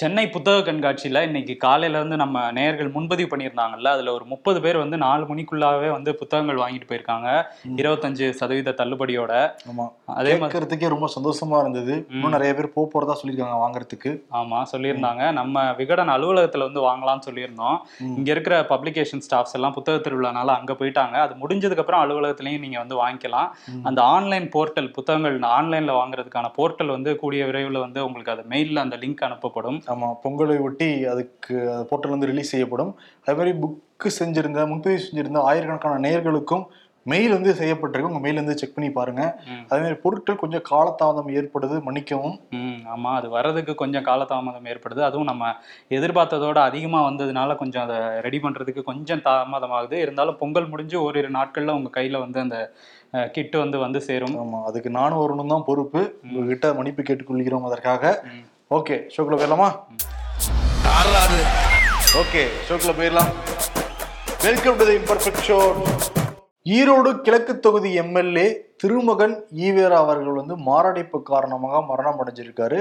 சென்னை புத்தக கண்காட்சியில இன்னைக்கு காலையில இருந்து நம்ம நேயர்கள் முன்பதிவு பண்ணியிருந்தாங்கல்ல அதுல ஒரு முப்பது பேர் வந்து நாலு மணிக்குள்ளாவே வந்து புத்தகங்கள் வாங்கிட்டு போயிருக்காங்க. இருபத்தஞ்சு சதவீத தள்ளுபடியோட. ஆமா. அதே கேட்கறதுக்கே ரொம்ப சந்தோஷமா இருந்தது. இன்னும் நிறைய பேர் போக போறதா சொல்லியிருக்காங்க வாங்குறதுக்கு. ஆமா சொல்லியிருந்தாங்க. நம்ம விகடன் அலுவலகத்துல வந்து வாங்கலாம்னு சொல்லியிருந்தோம். இங்க இருக்கிற பப்ளிகேஷன் ஸ்டாஃப்ஸ் எல்லாம் புத்தக திருவிழானால அங்க போயிட்டாங்க. அது முடிஞ்சதுக்கு அப்புறம் அலுவலகத்திலயும் நீங்க வந்து வாங்கிக்கலாம். அந்த ஆன்லைன் போர்ட்டல் புத்தகங்கள் ஆன்லைன்ல வாங்குறதுக்கான போர்ட்டல் வந்து கூடிய விரைவில் வந்து உங்களுக்கு அது மெயில்ல அந்த லிங்க் அனுப்பப்படும். ஆமா பொங்கலை ஒட்டி அதுக்கு போர்ட்டல் வந்து ரிலீஸ் செய்யப்படும். அதே மாதிரி புக்கு செஞ்சிருந்த முன்பதிவு செஞ்சிருந்த ஆயிரக்கணக்கான நேயர்களுக்கும் மெயில் வந்து செய்யப்பட்டிருக்கு. உங்க மெயில் வந்து செக் பண்ணி பாருங்க. அதே மாதிரி பொருட்கள் கொஞ்சம் காலதாமதம் ஏற்படுது மன்னிக்கவும். ம் ஆமா அது வர்றதுக்கு கொஞ்சம் காலதாமதம் ஏற்படுது. அதுவும் நம்ம எதிர்பார்த்ததோட அதிகமா வந்ததுனால கொஞ்சம் அதை ரெடி பண்றதுக்கு கொஞ்சம் தாமதமாகுது. இருந்தாலும் பொங்கல் முடிஞ்சு ஓரிரு நாட்கள்ல உங்க கையில வந்து அந்த கிட்டு வந்து வந்து சேரும். ஆமா அதுக்கு நானும் வரணும் தான் பொறுப்பு உங்ககிட்ட மன்னிப்பு கேட்டுக்கொள்கிறோம் அதற்காக. ஓகே ஷோக்குள்ள போயிடலாமா? ஓகே ஷோக்குள்ள போயிடலாம். Welcome to the imperfect show Erode கிழக்கு தொகுதி எம்எல்ஏ திருமகன் ஈவேரா அவர்கள் வந்து மாரடைப்பு காரணமாக மரணம் அடைஞ்சிருக்காரு.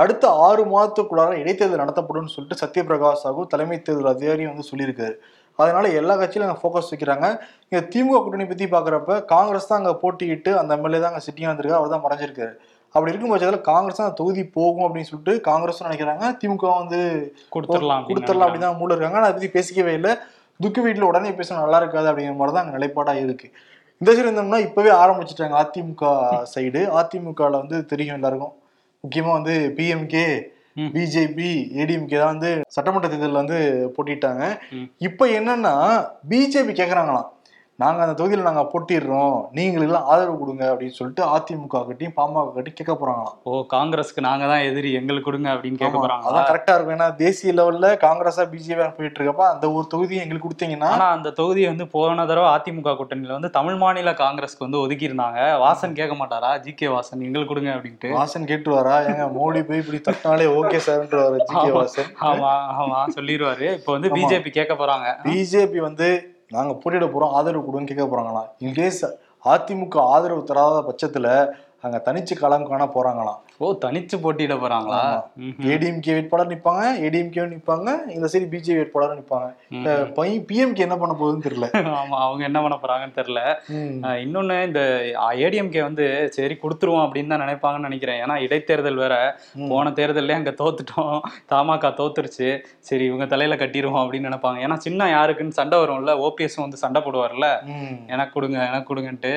அடுத்த ஆறு மாதத்துக்குள்ளார இடைத்தேர்தல் நடத்தப்படும்னு சொல்லிட்டு சத்யபிரகாஷ் சாகு தலைமை தேர்தல் அதிகாரி வந்து சொல்லியிருக்காரு. அதனால எல்லா கட்சியிலும் அங்கே ஃபோக்கஸ் வைக்கிறாங்க. இங்கே திமுக கூட்டணி பற்றி பார்க்குறப்ப காங்கிரஸ் தான் அங்கே போட்டியிட்டு அந்த எம்எல்ஏ தான் அங்கே சிட்டியாக வந்திருக்காரு அவர் தான் மறைஞ்சிருக்காரு. அப்படி இருக்கும் பட்சத்தில் காங்கிரஸ் தான் தொகுதி போகும் அப்படின்னு சொல்லிட்டு காங்கிரஸும் நினைக்கிறாங்க. திமுக வந்து கொடுத்துடலாம் கொடுத்துடலாம் அப்படின்னு தான் மூல இருக்காங்க. ஆனால் அதை பற்றி பேசிக்கவே இல்லை. துக்கு வீட்டில் உடனே பேசினா நல்லா இருக்காது அப்படிங்கிற மாதிரி தான் அங்கே நிலைப்பாடாக இருக்கு. இந்த சைடு இருந்தோம்னா இப்பவே ஆரம்பிச்சிட்டாங்க அதிமுக சைடு. அதிமுகவில் வந்து தெரியும் எல்லாருக்கும். முக்கியமா வந்து பிஎம்கே. பிஜேபி ஏடிஎம்கே தான் வந்து சட்டமன்ற தேர்தலில் வந்து போட்டிட்டாங்க. இப்போ என்னன்னா பிஜேபி கேட்குறாங்களாம் நாங்க அந்த தொகுதியில் நாங்க போட்டிடுறோம். நீங்களெல்லாம் ஆதரவு கொடுங்க அப்படின்னு சொல்லிட்டு அதிமுக கட்டியும் பாமக கட்டி கேட்க போறாங்களாம். ஓ காங்கிரஸ்க்கு நாங்க தான் எதிரி எங்களுக்கு கொடுங்க அப்படின்னு கேட்க போறாங்க அதான் கரெக்டா இருக்கும். ஏன்னா தேசிய லெவல்ல காங்கிரஸா பிஜேபி போயிட்டு இருக்கப்ப அந்த ஒரு தொகுதியை எங்களுக்கு கொடுத்தீங்கன்னா ஆனா அந்த தொகுதியை வந்து போன தடவை அதிமுக கூட்டணியில வந்து தமிழ் மாநில காங்கிரஸ்க்கு வந்து ஒதுக்கி இருந்தாங்க வாசன் கேட்க மாட்டாரா? ஜி கே வாசன் எங்களுக்கு கொடுங்க அப்படின்ட்டு. வாசன் கேட்டு வரா ஏங்க மோடி போய் இப்படி தட்டினாலே ஓகே சார்ன்ற வர ஜி கே வாசன். ஆமா ஆமா சொல்லிடுவாரு இப்போ வந்து. பிஜேபி கேட்க போறாங்க. பிஜேபி வந்து நாங்கள் போட்டியிட போகிறோம் ஆதரவு கொடுன்னு கேட்க போகிறாங்களாம் இன்கேஸ் அதிமுக ஆதரவு தராத பட்சத்தில் அங்கே தனிச்சு களம் காண போகிறாங்களாம் ஓ தனிச்சு போட்டியிட போறாங்களா. ஏடிஎம்கே வேட்பாளர் நிப்பாங்க ஏடிஎம்கே நிப்பாங்க இந்த சைடு பிஜேபி வேட்பாளர் நிப்பாங்க. ம்ஹும். பிஎம்கே என்ன பண்ண போகுதுன்னு தெரியல. ஆமா அவங்க என்ன பண்ண போறாங்கன்னு தெரியல. இன்னொன்னு இந்த ஏடிஎம்கே வந்து சரி கொடுத்துருவோம் அப்படின்னு தான் நினைப்பாங்கன்னு நினைக்கிறேன். ஏன்னா இடைத்தேர்தல் வேற. போன தேர்தல்லே அங்க தோத்துட்டோம். தமாக தோத்துருச்சு. சரி இவங்க தலையில கட்டிடுவோம் அப்படின்னு நினைப்பாங்க. ஏன்னா சின்ன யாருக்குன்னு சண்டை வரும்ல ஓபிஎஸ் வந்து சண்டை போடுவார்ல. எனக்கு கொடுங்க எனக்கு கொடுங்கன்ட்டு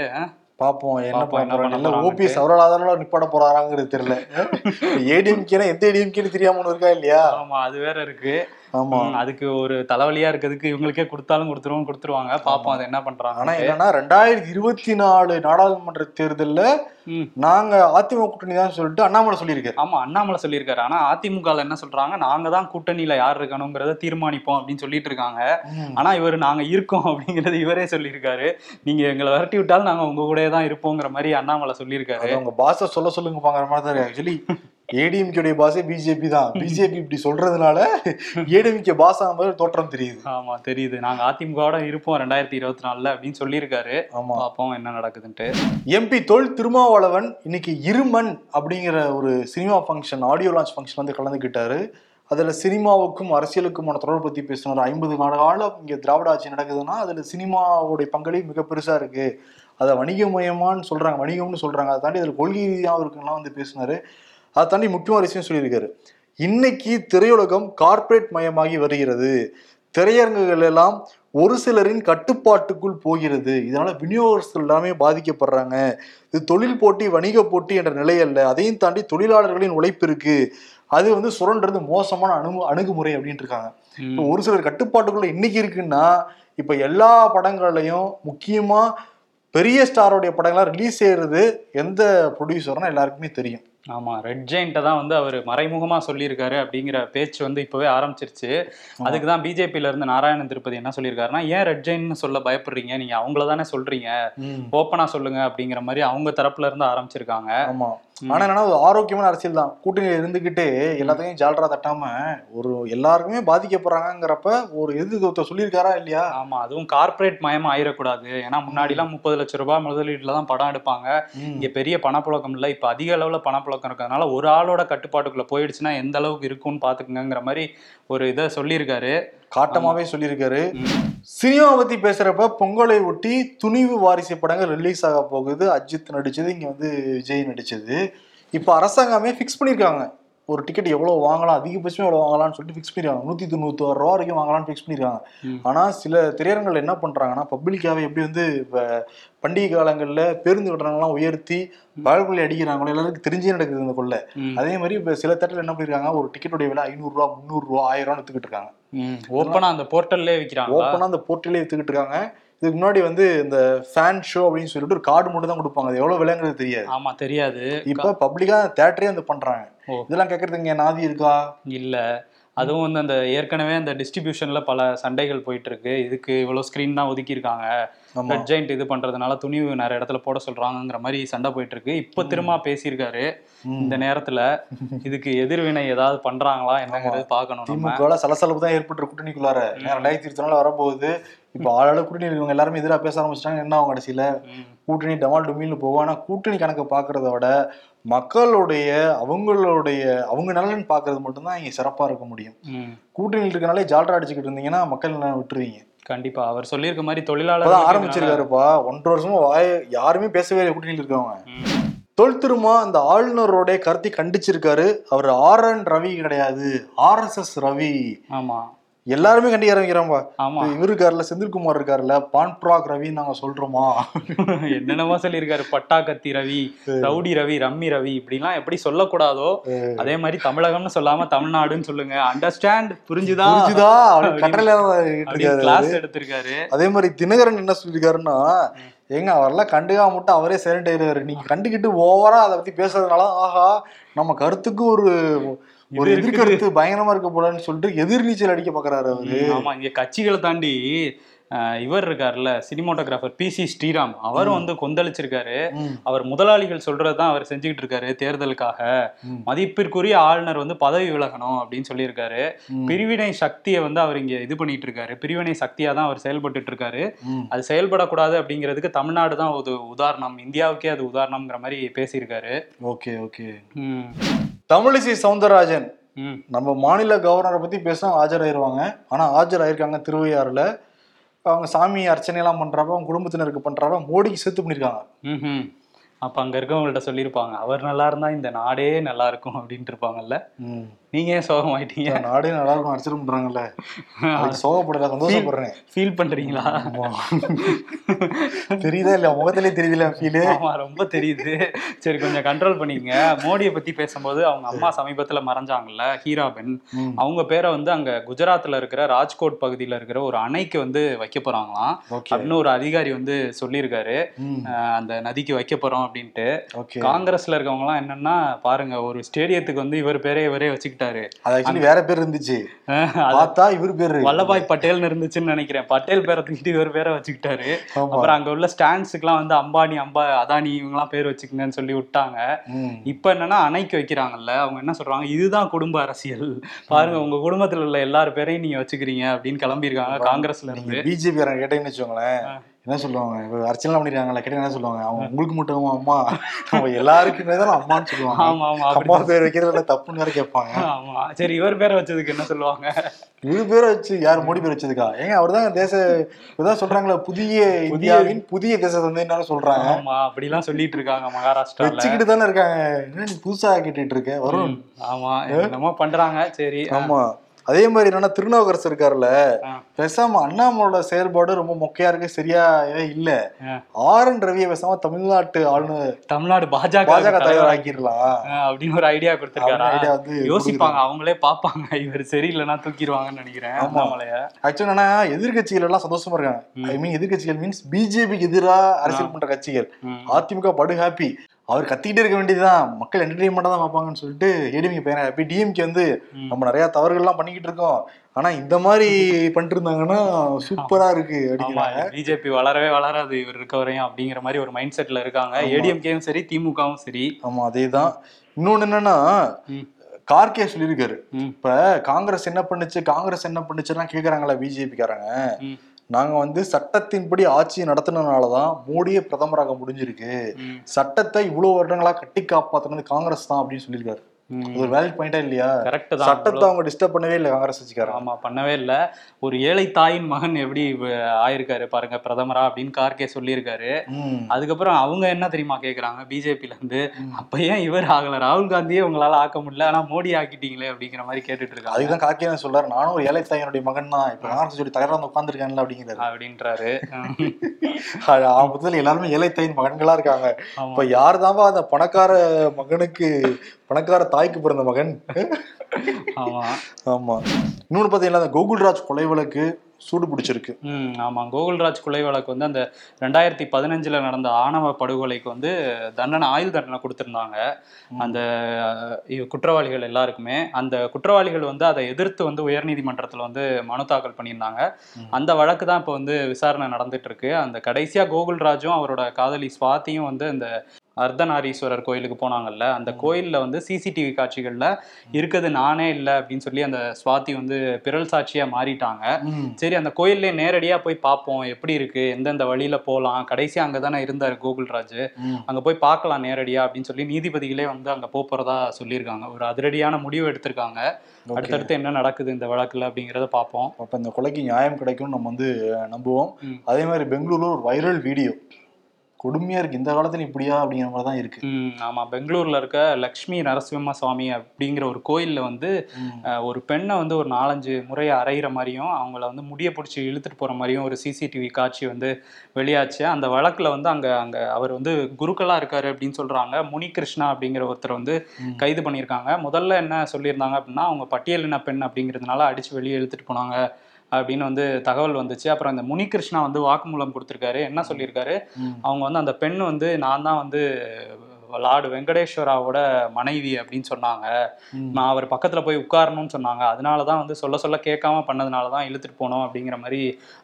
அஹ் பாப்போம் என்ன பண்ண. ஓபிஎஸ் ஆதரவுல நிப்பாட போறாராங்கிறது தெரியல ஏடிஎம்கேனா எந்த ஏடிஎம்கேன்னு தெரியாம இருக்கா இல்லையா ஆமா அது வேற இருக்கு அதுக்கு ஒரு தலைவலியா இருக்கிறதுக்கு இவங்களுக்கே கொடுத்தாலும் கொடுத்துருவோம் கொடுத்துருவாங்க. பாப்போம் அது என்ன ஆனா பண்றாங்க என்னன்னா ரெண்டாயிரத்தி இருபத்தி நாலு நாடாளுமன்ற தேர்தல்ல. நாங்க அதிமுக கூட்டணி தான் சொல்லிட்டு அண்ணாமலை சொல்லியிருக்காரு. ஆமா அண்ணாமலை சொல்லியிருக்காரு. ஆனா அதிமுகல என்ன சொல்றாங்க? நாங்க தான் கூட்டணியில யார் இருக்கணுங்கிறத தீர்மானிப்போம் அப்படின்னு சொல்லிட்டு இருக்காங்க. ஆனா இவர் நாங்க இருக்கோம் அப்படிங்கறது இவரே சொல்லியிருக்காரு. நீங்க எங்களை விரட்டி விட்டாலும் நாங்க உங்க கூடயே தான் இருப்போங்கிற மாதிரி அண்ணாமலை சொல்லியிருக்காரு. அவங்க பாச சொல்ல சொல்லுங்க பாங்கிற மாதிரி தான் ஆக்சுவலி ஏடிஎம்கே பாசே பிஜேபி தான். பிஜேபி இப்படி சொல்றதுனால ஏடிஎம்கே பாஸ் மாதிரி தோற்றம் தெரியுது. ஆமா தெரியுது. நாங்க அதிமுகவோட இருப்போம் ரெண்டாயிரத்தி இருபத்தி நாலுல அப்படின்னு சொல்லியிருக்காரு. ஆமா. பாப்போம் என்ன நடக்குதுன்ட்டு. எம்பி தொல் திருமாவளவன் இன்னைக்கு இருமன் அப்படிங்கிற ஒரு cinema function audio launch function வந்து கலந்துக்கிட்டாரு. அதில் சினிமாவுக்கும் அரசியலுக்குமான தொடர்பு பற்றி பேசினார். ஐம்பது காலம் இங்கே திராவிட ஆட்சி நடக்குதுன்னா அதில் சினிமாவுடைய பங்களிப்பு மிக பெருசாக இருக்கு. அதை வணிகமயமான்னு சொல்றாங்க. வணிகம்னு சொல்றாங்க. அதை தாண்டி அதில் கொள்கை ரீதியாகவும் இருக்குன்னா வந்து பேசினாரு. அதை தாண்டி முக்கியமான விஷயம் சொல்லியிருக்காரு. இன்னைக்கு திரையுலகம் கார்ப்பரேட் மயமாகி வருகிறது. திரையரங்குகள் எல்லாம் ஒரு சிலரின் கட்டுப்பாட்டுக்குள் போகிறது. இதனால விநியோகஸ்தர்கள் எல்லாமே பாதிக்கப்படுறாங்க. இது தொழில் போட்டி வணிக போட்டி என்ற நிலை அல்ல. அதையும் தாண்டி தொழிலாளர்களின் உழைப்பு இருக்கு. அது வந்து சுரண்டுறது மோசமான அணு அணுகுமுறை அப்படின்ட்டு இருக்காங்க. இப்போ ஒரு சிலர் கட்டுப்பாட்டுக்குள்ள இன்னைக்கு இருக்குன்னா இப்ப எல்லா படங்கள்லையும் முக்கியமா பெரிய ஸ்டாரோடைய படங்கள்லாம் ரிலீஸ் செய்யறது எந்த ப்ரொடியூசர்னா எல்லாருக்குமே தெரியும். ஆமா ரெட் ஜெயின்ட்டை தான் வந்து அவர் மறைமுகமா சொல்லியிருக்காரு அப்படிங்கிற பேச்சு வந்து இப்பவே ஆரம்பிச்சிருச்சு. அதுக்கு தான் பிஜேபியில இருந்து நாராயணன் திருப்பதி என்ன சொல்லியிருக்காருன்னா ஏன் ரெட் ஜெயின்னு சொல்ல பயப்படுறீங்க? நீங்க அவங்கள தானே சொல்றீங்க? ஓப்பனா சொல்லுங்க அப்படிங்கிற மாதிரி அவங்க தரப்புல இருந்து ஆரம்பிச்சிருக்காங்க. ஆமா. ஆனா என்னன்னா ஒரு ஆரோக்கியமான அரசியல் தான். கூட்டணியில இருந்துகிட்டு எல்லாத்தையும் ஜால்ரா தட்டாம ஒரு எல்லாருக்குமே பாதிக்கப்படுறாங்கிறப்ப ஒரு எதிர்த்து சொல்லியிருக்காரா இல்லையா? ஆமா அதுவும் கார்ப்பரேட் மயமா ஆயிடக்கூடாது. ஏன்னா முன்னாடி எல்லாம் முப்பது லட்சம் ரூபாய் முதலீட்டுல தான் படம் எடுப்பாங்க. இங்க பெரிய பணப்புழக்கம் இல்ல. இப்ப அதிக அளவுல பணப்புழக்கம் இருக்கிறதுனால ஒரு ஆளோட கட்டுப்பாட்டுக்குள்ள போயிடுச்சுன்னா எந்த அளவுக்கு இருக்கும்னு பாத்துக்கங்கிற மாதிரி ஒரு இதை சொல்லியிருக்காரு. காட்டமாவே சொல்லியிருக்காரு. சினிமா பத்தி பேசுறப்ப பொங்கலை ஒட்டி துணிவு வாரிசு படங்கள் ரிலீஸ் ஆக போகுது. அஜித் நடிச்சது இங்க வந்து விஜய் நடிச்சது. இப்போ அரசாங்கமே ஃபிக்ஸ் பண்ணியிருக்காங்க. ஒரு டிக்கெட் எவ்வளவு வாங்கலாம் அதிகபட்சம் எவ்வளவு வாங்கலாம்னு சொல்லிட்டு ஃபிக்ஸ் பண்ணிருக்காங்க நூத்தி தொண்ணூத்தாறு ரூபா வரைக்கும் வாங்கலாம்னு ஃபிக்ஸ் பண்ணிருக்காங்க ம். ஆனா சில திரையரங்கள் என்ன பண்றாங்கன்னா பப்ளிக்காவே எப்படி வந்து இப்ப பண்டிகை காலங்கள்ல பேருந்து கட்டணங்கள்லாம் உயர்த்தி பகல்கொள்ளை அடிக்கிறாங்களோ எல்லாருக்கும் தெரிஞ்சே நடக்குது இந்த கொள்ளை. அதே மாதிரி இப்ப சில தேட்டர்ல என்ன பண்ணிருக்காங்க ஒரு டிக்கெட்டுடைய விலை ஐநூறு ரூபா முந்நூறு ரூபா ஆயிரம் ரூபான்னு எடுத்துக்கிட்டு இருக்காங்க. ஓப்பனா அந்த போர்ட்டல்லே விக்கிறாங்களா? ஓப்பனா அந்த போர்ட்டலே எடுத்துக்கிட்டு இருக்காங்க. இதுக்கு முன்னாடி வந்து இந்த ஃபேன் ஷோ அப்படின்னு சொல்லிட்டு ஒரு கார்டு மட்டும் தான் கொடுப்பாங்க. அது எவ்வளவு விலைங்கிறது தெரியாது. ஆமா தெரியாது. இப்ப பப்ளிக்கா தேட்டரே வந்து பண்றாங்க. இதெல்லாம் கேட்கறதுக்கு இங்க நாதி இருக்கா? இல்ல. அதுவும் வந்து அந்த ஏற்கனவே அந்த டிஸ்ட்ரிபியூஷன்ல பல சண்டைகள் போயிட்டு இருக்கு இதுக்கு இவ்வளவு ஸ்கிரீன் தான் ஒதுக்கி இருக்காங்க ஆமா. ரெட் ஜெயிண்ட் இது பண்றதுனால துணிவு நிறைய இடத்துல போட சொல்றாங்கங்கிற மாதிரி சண்டை போயிட்டு இருக்கு இப்போ திரும்ப பேசியிருக்காரு. இந்த நேரத்துல இதுக்கு எதிர்வினை ஏதாவது பண்றாங்களா என்னங்கிறது பார்க்கணும் நம்ம. திமுக சலசலப்பு தான் ஏற்பட்டு கூட்டணிக்குள்ளார. ரெண்டாயிரத்தி இருபத்தி நாலு வரப்போகுது. இப்ப ஆளாளு கூட்டணி இருக்கவங்க எல்லாருமே எதிராக பேச ஆரம்பிச்சிட்டாங்க. என்ன அவங்க கடைசியில. கூட்டணி டமால் டுமில்னு போகும். ஆனா கூட்டணி கணக்கு பாக்குறத விட மக்களுடைய அவங்களுடைய அவங்க நலன் பாக்குறது மட்டும்தான் இங்க சிறப்பா இருக்க முடியும். கூட்டணியில் இருக்கனாலே ஜால்ரா அடிச்சுக்கிட்டு இருந்தீங்கன்னா மக்கள் நலன் விட்டுருவீங்க. கண்டிப்பா. அவர் சொல்லியிருக்க மாதிரி தொழிலாளர் ஆரம்பிச்சிருக்காருப்பா. ஒன்றரை வருஷமா வாய யாருமே பேசவே இல்லை கூட்டணியில் இருக்கவங்க. தொல் திருமா அந்த ஆளுநரோட கருத்தை கண்டிச்சிருக்காரு. அவர் ஆர் என் ரவி கிடையாது. R S S Ravi. ஆமா. எல்லாருமே கண்டிக்க ஆரம்பிக்கிறான்பா ஆமா. இவரு இருக்காருல்ல செந்தில்குமார் இருக்காருல்ல பான்ப்ராக் ரவி நாங்க சொல்றோமா? என்னென்னமோ சொல்லியிருக்காரு. பட்டா கத்தி ரவி ரவுடி ரவி ரம்மி ரவி இப்படிலாம் எப்படி சொல்லக்கூடாதோ அதே மாதிரி தமிழகம்னு சொல்லாம தமிழ்நாடுன்னு சொல்லுங்க. அண்டர்ஸ்டாண்ட் புரிஞ்சுதா? புரிஞ்சுதா? இருக்காரு. கிளாஸ் எடுத்திருக்காரு. அதே மாதிரி தினகரன் என்ன சொல்லியிருக்காருன்னா ஏங்க அவரெல்லாம் கண்டுக்காம மட்டும் அவரே சைலண்ட் ஆயிடுவாரு. நீங்க கண்டுக்கிட்டு ஓவரா அதை பத்தி பேசுறதுனால ஆஹா நம்ம கருத்துக்கு ஒரு ஒரு. எதிர்கருத்து பயங்கரமா இருக்க போலன்னு சொல்லிட்டு எதிர்நீச்சல் அடிக்க பாக்குறாரு அவரு. ஆமா இங்க கட்சிகளை தாண்டி இவர் இருக்காருல்ல சினிமோட்டோகிராஃபர் பி சி ஸ்ரீராம். அவரும் வந்து கொந்தளிச்சிருக்காரு. அவர் முதலாளிகள் சொல்றதுதான் அவர் செஞ்சுக்கிட்டு இருக்காரு தேர்தலுக்காக. மதிப்பிற்குரிய ஆளுநர் வந்து பதவி விலகணும் அப்படின்னு சொல்லியிருக்காரு. பிரிவினை சக்தியை வந்து அவர் இங்க இது பண்ணிட்டு இருக்காரு. பிரிவினை சக்தியா தான் அவர் செயல்பட்டுட்டு இருக்காரு. அது செயல்படக்கூடாது அப்படிங்கிறதுக்கு தமிழ்நாடு தான் ஒரு உதாரணம். இந்தியாவுக்கே அது உதாரணம்ங்கிற மாதிரி பேசியிருக்காரு. Okay okay. தமிழிசை சவுந்தரராஜன். ம். நம்ம மாநில கவர்னரை பத்தி பேச ஆஜராயிருவாங்க. ஆனா ஆஜராயிருக்காங்க திருவையாறுல. அவங்க சாமி அர்ச்சனை எல்லாம் பண்றப்ப அவங்க குடும்பத்தினருக்கு பண்றப்ப மோடிக்கு சேர்த்து பண்ணிருக்காங்க. அப்ப அங்க இருக்கவங்கள்ட்ட சொல்லியிருப்பாங்க அவர் நல்லா இருந்தா இந்த நாடே நல்லா இருக்கும் அப்படின்ட்டு இருப்பாங்கல்ல. நீங்க ஏன் சோகமாயிட்டீங்க நாடே நல்லா இருக்கும் அர்ச்சனை பண்றாங்கல்ல சோகப்படல சந்தோஷப்படுறேன். ஃபீல் பண்றீங்களா. தெரியுதா இல்ல முகத்திலே தெரியுதுல ஃபீலு ஆமா ரொம்ப தெரியுது. சரி கொஞ்சம் கண்ட்ரோல் பண்ணிக்கங்க. மோடியை பத்தி பேசும்போது அவங்க அம்மா சமீபத்துல மறைஞ்சாங்கல்ல ஹீராபென் அவங்க பேரை வந்து அங்க குஜராத்ல இருக்கிற ராஜ்கோட் பகுதியில இருக்கிற ஒரு அணைக்கு வந்து வைக்க போறாங்களாம். அப்படின்னு ஒரு அதிகாரி வந்து சொல்லியிருக்காரு. அந்த நதிக்கு வைக்க போறோம் அப்படின்ட்டு. காங்கிரஸ்ல இருக்கவங்க எல்லாம் என்னன்னா பாருங்க ஒரு ஸ்டேடியத்துக்கு வந்து இவர் பேரே இவரே வச்சுக்கிட்டாரு அது ஆக்சுவலி வேற பேர் இருந்துச்சு. பார்த்தா இவர் பேரு. வல்லபாய் பட்டேல்னு இருந்துச்சுன்னு நினைக்கிறேன். பட்டேல் பேரை தூக்கிட்டு இவர் பேரை வச்சுக்கிட்டாரு. அப்புறம் அங்க உள்ள ஸ்டாண்ட்ஸுக்குலாம் வந்து அம்பானி அம்பா அதானி இவங்கலாம் பேர் வச்சுக்கங்கன்னு சொல்லி விட்டாங்க. இப்ப என்னன்னா அணைக்கு வைக்கிறாங்கல்ல அவங்க என்ன சொல்றாங்க? இதுதான் குடும்ப அரசியல். பாருங்க உங்க குடும்பத்துல உள்ள எல்லார் பேரையும் நீங்க வச்சுக்கிறீங்க அப்படின்னு கிளம்பியிருக்காங்க காங்கிரஸ்ல இருந்து. பிஜேபி கேட்டீங்கன்னு வச்சுக்கோங்களேன். என்ன சொல்லுவாங்க? இப்ப அர்ச்சனை பண்ணிருக்காங்கல்ல கேட்டீங்க என்ன சொல்லுவாங்க? அவங்க உங்களுக்கு மட்டும் அம்மா. அவங்க எல்லாருக்குமே தான் அம்மான்னு சொல்லுவாங்க. ஆமா ஆமா அம்மா பேர் வைக்கிறதுல தப்புன்னு வேற கேட்பாங்க. ஆமா. சரி இவர் பேரை வச்சதுக்கு என்ன சொல்லுவாங்க? இவரு பேரை வச்சு யார் மோடி பேர் வச்சதுக்கா? ஏங்க அவர்தான் தேச இப்பதான் சொல்றாங்களே புதிய இந்தியாவின் புதிய தேச தந்தைன்னு சொல்றாங்க. ஆமா அப்படிலாம் சொல்லிட்டு இருக்காங்க மகாராஷ்டிரால. வச்சுக்கிட்டு தானே இருக்காங்க. புதுசா கேட்டுட்டு இருக்க? வரும் ஆமா என்னமோ பண்றாங்க சரி. ஆமா. அதே மாதிரி என்னன்னா திருநாவுக்கரசு இருக்காருல்ல. பேசாம அண்ணாமலோட செயல்பாடு ரொம்ப மொக்கையா இருக்கு சரியாவே இல்ல. ஆர் என் ரவியை பேசாம தமிழ்நாட்டு ஆளுநர் தமிழ்நாடு பாஜக பாஜக தலைவர் ஆக்கிடலாம் அப்படின்னு ஒரு ஐடியா கொடுத்திருக்காரா? வந்து யோசிப்பாங்க அவங்களே பாப்பாங்க இவர் சரியில்லைன்னா தூக்கிடுவாங்கன்னு நினைக்கிறேன் அண்ணாமலைய. ஆக்சுவலி என்னன்னா எதிர்கட்சிகள் எல்லாம் சந்தோஷமா இருக்காங்க. ஐ மீன் எதிர்கட்சிகள் மீன்ஸ் பிஜேபிக்கு எதிரா அரசியல் பண்ற கட்சிகள். அதிமுக படு ஹாப்பி அவர் கத்திக்கிட்டே இருக்க வேண்டியதுதான். மக்கள் என்டர்டைன்மெண்டா தான் பார்ப்பாங்கன்னு சொல்லிட்டு ஏடிஎம்கே பையன் அப்படி டிஎம்கே வந்து. நம்ம நிறைய தவறுகள்லாம் பண்ணிக்கிட்டு இருக்கோம். ஆனா இந்த மாதிரி பண்ணிட்டு இருந்தாங்கன்னா சூப்பரா இருக்கு அப்படிங்கிறாங்க. பிஜேபி வளரவே வளராது. இவர் இருக்க வரையும் அப்படிங்கிற மாதிரி ஒரு மைண்ட் செட்ல இருக்காங்க. ஏடிஎம்கேவும் சரி திமுகவும் சரி. ஆமா அதேதான். இன்னொன்னு என்னன்னா. கார்கே சொல்லியிருக்காரு. இப்ப காங்கிரஸ் என்ன பண்ணுச்சு காங்கிரஸ் என்ன பண்ணுச்சுன்னா கேக்குறாங்களா பிஜேபிக்காரங்க ம். நாங்க வந்து சட்டத்தின்படி ஆட்சி நடத்தினதுனாலதான் மோடியே பிரதமராக முடிஞ்சிருக்கு. சட்டத்தை இவ்வளவு வருடங்களா கட்டி காப்பாத்துனது காங்கிரஸ் தான் அப்படின்னு சொல்லியிருக்காரு ஒரு வேலிட் பாயிண்டா இல்லையா? கரெக்ட் தான். சட்டத்தை அவங்க டிஸ்டர்ப் பண்ணவே இல்லை காங்கிரஸ் கட்சிக்காரங்க. ஆமா பண்ணவே இல்ல. ஒரு ஏழை தாயின் மகன் எப்படி ஆயிருக்காரு பாருங்க பிரதமரா அப்படின்னு கார்கே சொல்லியிருக்காரு. அதுக்கப்புறம் அவங்க என்ன தெரியுமா கேக்குறாங்க? பிஜேபில இருந்து. அப்ப ஏன் இவர் ஆகல? ராகுல் காந்தியே உங்களால ஆக்க முடியல ஆனா மோடி ஆக்கிட்டீங்களே அப்படிங்கிற மாதிரி கேட்டுட்டு இருக்காங்க. அதுதான் கார்கே சொல்றாரு. நானும் ஒரு ஏழை தாயினுடைய மகன் தான். இப்ப காங்கிரஸ் சொல்லி தலைவரா வந்து உட்காந்துருக்காங்கல்ல அப்படிங்கிறாரு. அப்படின்றாரு. ஆபத்துல எல்லாருமே ஏழை தாயின் மகன்களா இருக்காங்க. இப்ப யார் அந்த பணக்கார மகனுக்கு பணக்கார தாய்க்கு பிறந்த மகன். ஆமா. ஆமா. இன்னொன்னு பாத்தீங்கன்னா அந்த கோகுல்ராஜ் கொலை வழக்கு சூடு பிடிச்சிருக்கு. ம் ஆமா. கோகுல்ராஜ் கொலை வழக்கு வந்து அந்த ரெண்டாயிரத்தி பதினஞ்சுல நடந்த ஆணவ படுகொலைக்கு வந்து தண்டனை ஆயுள் தண்டனை கொடுத்திருந்தாங்க. அந்த குற்றவாளிகள் எல்லாருக்குமே. அந்த குற்றவாளிகள் வந்து அதை எதிர்த்து வந்து உயர்நீதிமன்றத்துல வந்து மனு தாக்கல் பண்ணியிருந்தாங்க. அந்த வழக்கு தான் இப்போ வந்து விசாரணை நடந்துட்டு இருக்கு. அந்த கடைசியா கோகுல்ராஜும் அவரோட காதலி ஸ்வாதியும் வந்து அந்த அர்த்தநாரீஸ்வரர் கோயிலுக்கு போனாங்கல்ல அந்த கோயில்ல வந்து சிசிடிவி காட்சிகள்ல இருக்குது நானே இல்லை அப்படின்னு சொல்லி அந்த ஸ்வாதி வந்து பிறல் சாட்சியா மாறிட்டாங்க. சரி அந்த கோயில்லே நேரடியா போய் பார்ப்போம் எப்படி இருக்கு எந்தெந்த வழியில போகலாம் கடைசியா அங்கதானே இருந்தாரு கோகுல்ராஜ். அங்க போய் பார்க்கலாம் நேரடியா அப்படின்னு சொல்லி நீதிபதிகளே வந்து அங்க போப் போறதா சொல்லியிருக்காங்க ஒரு அதிரடியான முடிவு எடுத்திருக்காங்க. அடுத்தடுத்து என்ன நடக்குது இந்த வழக்குல அப்படிங்கறத பார்ப்போம் அப்ப இந்த கொலைக்கு நியாயம் கிடைக்கும் நம்ம வந்து நம்புவோம். அதே மாதிரி பெங்களூர்ல ஒரு வைரல் வீடியோ கொடுமையா இருக்கு. இந்த காலத்துல இப்படியா? அப்படிங்கிற மாதிரி தான் இருக்கு. ம், ஆமா. பெங்களூர்ல இருக்க லக்ஷ்மி நரசிம்ம சுவாமி அப்படிங்கிற ஒரு கோயில்ல வந்து ஒரு பெண்ணை வந்து ஒரு நாலஞ்சு முறை அரைகிற மாதிரியும் அவங்கள வந்து முடிய பிடிச்சி இழுத்துட்டு போற மாதிரியும் ஒரு சிசிடிவி காட்சி வந்து வெளியாச்சு. அந்த வழக்குல வந்து அங்க அங்க அவர் வந்து குருக்களா இருக்காரு அப்படின்னு சொல்றாங்க. முனி கிருஷ்ணா அப்படிங்கிற ஒருத்தர் வந்து. கைது பண்ணியிருக்காங்க. முதல்ல என்ன சொல்லியிருந்தாங்க அப்படின்னா அவங்க பட்டியலின பெண் அப்படிங்கிறதுனால அடிச்சு வெளியே இழுத்துட்டு போனாங்க. அப்படின்னு வந்து தகவல் வந்துச்சு. அப்புறம் இந்த முனி கிருஷ்ணா வந்து வாக்குமூலம் கொடுத்திருக்காரு. என்ன சொல்லியிருக்காரு. அவங்க வந்து அந்த பெண் வந்து நான் தான் வந்து லார்டு வெங்கடேஸ்வராவோட மனைவி அப்படின்னு சொன்னாங்க. நான் அவர் பக்கத்துல போய் உட்காரணும்னு சொன்னாங்க. அதனால தான் வந்து சொல்ல சொல்ல கேட்காம பண்ணதுனால தான் இழுத்துட்டு போனோம் அப்படிங்கிற மாதிரி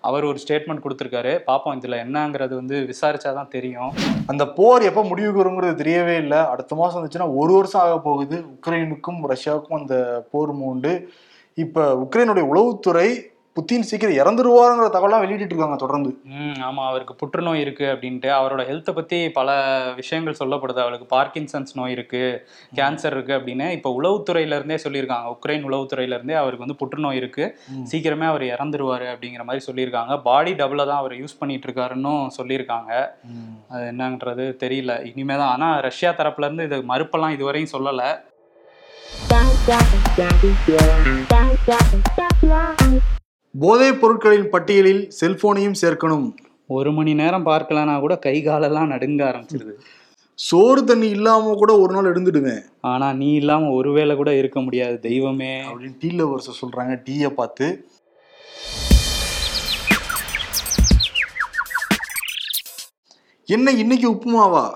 அவர் ஒரு ஸ்டேட்மெண்ட் கொடுத்துருக்காரு. பார்ப்போம் இதுல என்னங்கிறது வந்து விசாரிச்சாதான் தெரியும். அந்த போர் எப்ப முடிவுக்கு வருங்கிறது தெரியவே இல்லை. அடுத்த மாசம் வந்துச்சுன்னா ஒரு வருஷம் ஆக போகுது. உக்ரைனுக்கும் ரஷ்யாவுக்கும் அந்த போர் மூண்டு. இப்ப உக்ரைனுடைய உளவுத்துறை புத்தின் சீக்கிரம் இறந்துருவாருங்கிற தகவலாம் வெளியிட்டு இருக்காங்க தொடர்ந்து. ம் ஆமா அவருக்கு புற்றுநோய் இருக்கு அப்படின்ட்டு. அவரோட ஹெல்த்தை பத்தி பல விஷயங்கள் சொல்லப்படுது. அவருக்கு பார்க்கின்சன்ஸ் நோய் இருக்கு கேன்சர் இருக்கு அப்படின்னு இப்போ உளவுத்துறையில இருந்தே சொல்லியிருக்காங்க. உக்ரைன் உளவுத்துறையில இருந்தே அவருக்கு வந்து புற்றுநோய் இருக்கு. சீக்கிரமே அவர் இறந்துருவாரு அப்படிங்கிற மாதிரி சொல்லியிருக்காங்க. பாடி டபுள தான் அவர் யூஸ் பண்ணிட்டு இருக்காருன்னு சொல்லியிருக்காங்க அது என்னன்றது தெரியல. இனிமே தான் ஆனா ரஷ்யா தரப்புல இருந்து இது மறுப்பெல்லாம் இதுவரையும் சொல்லல. போதைப் பொருட்களின் பட்டியலில் செல்போனையும் சேர்க்கணும். ஒரு மணி நேரம் பார்க்கலனா கூட கை காலெல்லாம் நடுங்க ஆரம்பிச்சிருது. சோறு தண்ணி இல்லாம கூட ஒரு நாள் எழுந்துடுவேன் ஆனா நீ இல்லாம ஒருவேளை கூட இருக்க முடியாது தெய்வமே. அப்படின்னு டீ லவர்ஸ் சொல்றாங்க டீயை பார்த்து. என்ன இன்னைக்கு உப்புமாவா?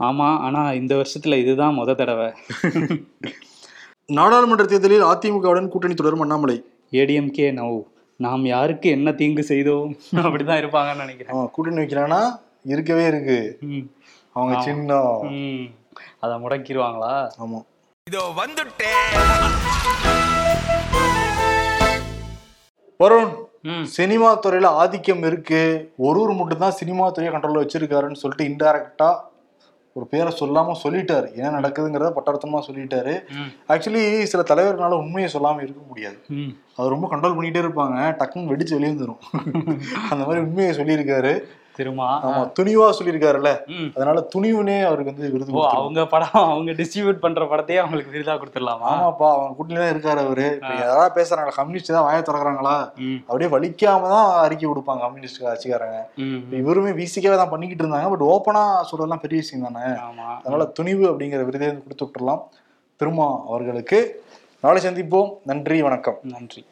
ஆமா ஆனா இந்த வருஷத்துல இதுதான் முத தடவை. நாடாளுமன்ற தேர்தலில் அதிமுகவுடன் கூட்டணி தொடரும் அண்ணாமலை. ஏடிஎம்கே நவ். நாம் யாருக்கு என்ன தீங்கு செய்தோம் அப்படிதான் இருப்பாங்கன்னு நினைக்கிறேன். அவன் கூட்டணி வைக்கிறானா? இருக்கவே இருக்கு. அவங்க ம். அதை முடக்கிடுவாங்களா? ஆமா. இதோ வந்துட்டேன் வருண் ம். சினிமா துறையில ஆதிக்கம் இருக்கு. ஒரு ஒரு மட்டும் தான் சினிமா துறையை கண்ட்ரோல்ல வச்சிருக்காருன்னு சொல்லிட்டு இன்டைரக்டா ஒரு பேரை சொல்லாம சொல்லிட்டாரு. என்ன நடக்குதுங்கிறத பட்டர்த்தமா சொல்லிட்டாரு. ஆக்சுவலி சில தலைவர்களால உண்மையை சொல்லாம இருக்க முடியாது. அது ரொம்ப கண்ட்ரோல் பண்ணிட்டே இருப்பாங்க. டக்குன்னு வெடிச்சு வெளியே வந்துரும். அந்த மாதிரி உண்மையை சொல்லியிருக்காரு. திருமா ஆமா துணிவா சொல்லியிருக்காருல்ல. அதனால துணிவுனே அவருக்கு வந்து விருது. அவங்க படம் அவங்க டிஸ்ட்ரிபியூட் பண்ற படத்தையே அவங்களுக்கு விருதா கொடுத்துடலாமா? ஆமாப்பா அவங்க கூட்டணி தான் இருக்காரு அவரு. யாராவது பேசுறாங்களா? கம்யூனிஸ்ட் தான் வாய திறக்கிறாங்களா? அப்படியே வலிக்காம தான் அறிக்கை கொடுப்பாங்க கம்யூனிஸ்ட் கட்சிக்காரங்க. இப்ப இவருமே விசிக்காவே தான் பண்ணிக்கிட்டு இருந்தாங்க. பட் ஓப்பனா சொல்றதெல்லாம் பெரிய விஷயம் தானே. அதனால துணிவு அப்படிங்கிற விருதை வந்து கொடுத்து விட்டுறலாம் திருமா அவர்களுக்கு. நாளை சந்திப்போம். நன்றி வணக்கம். நன்றி.